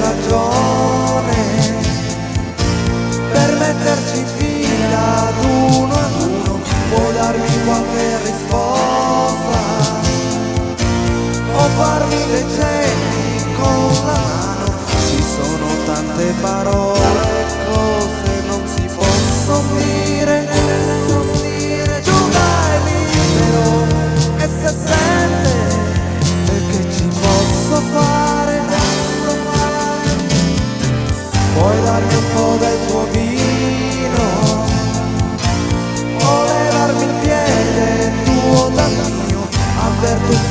ragione per metterci in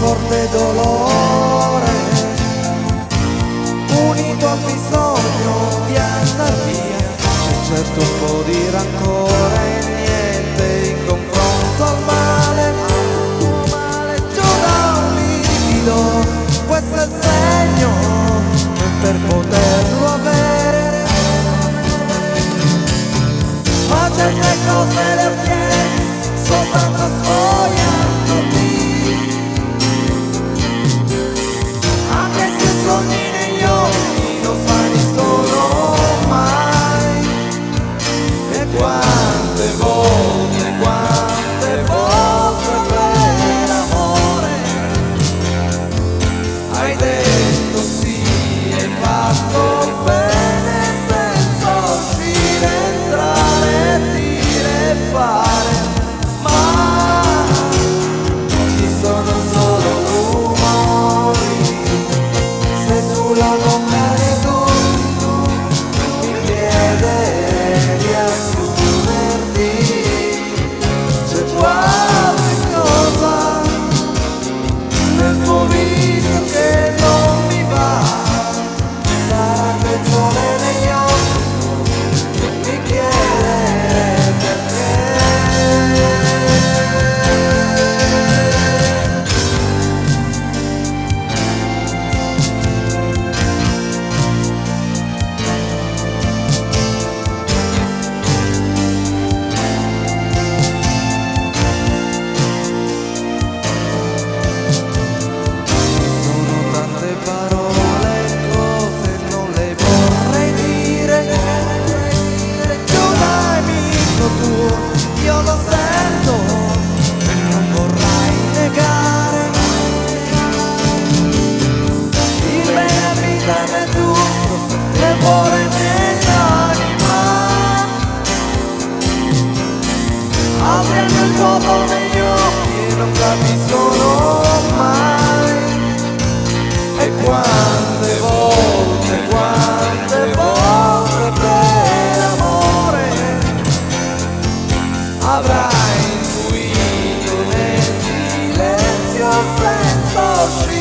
forte dolore, unito al bisogno di andar via, c'è certo un po' di rancore e niente in confronto al male, al tuo male giù da un liquido, questo è segno per poterlo avere. uomo come io che non capiscono mai. E quante volte, quante volte per amore avrai intuito nel silenzio senza uscire.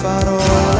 farò.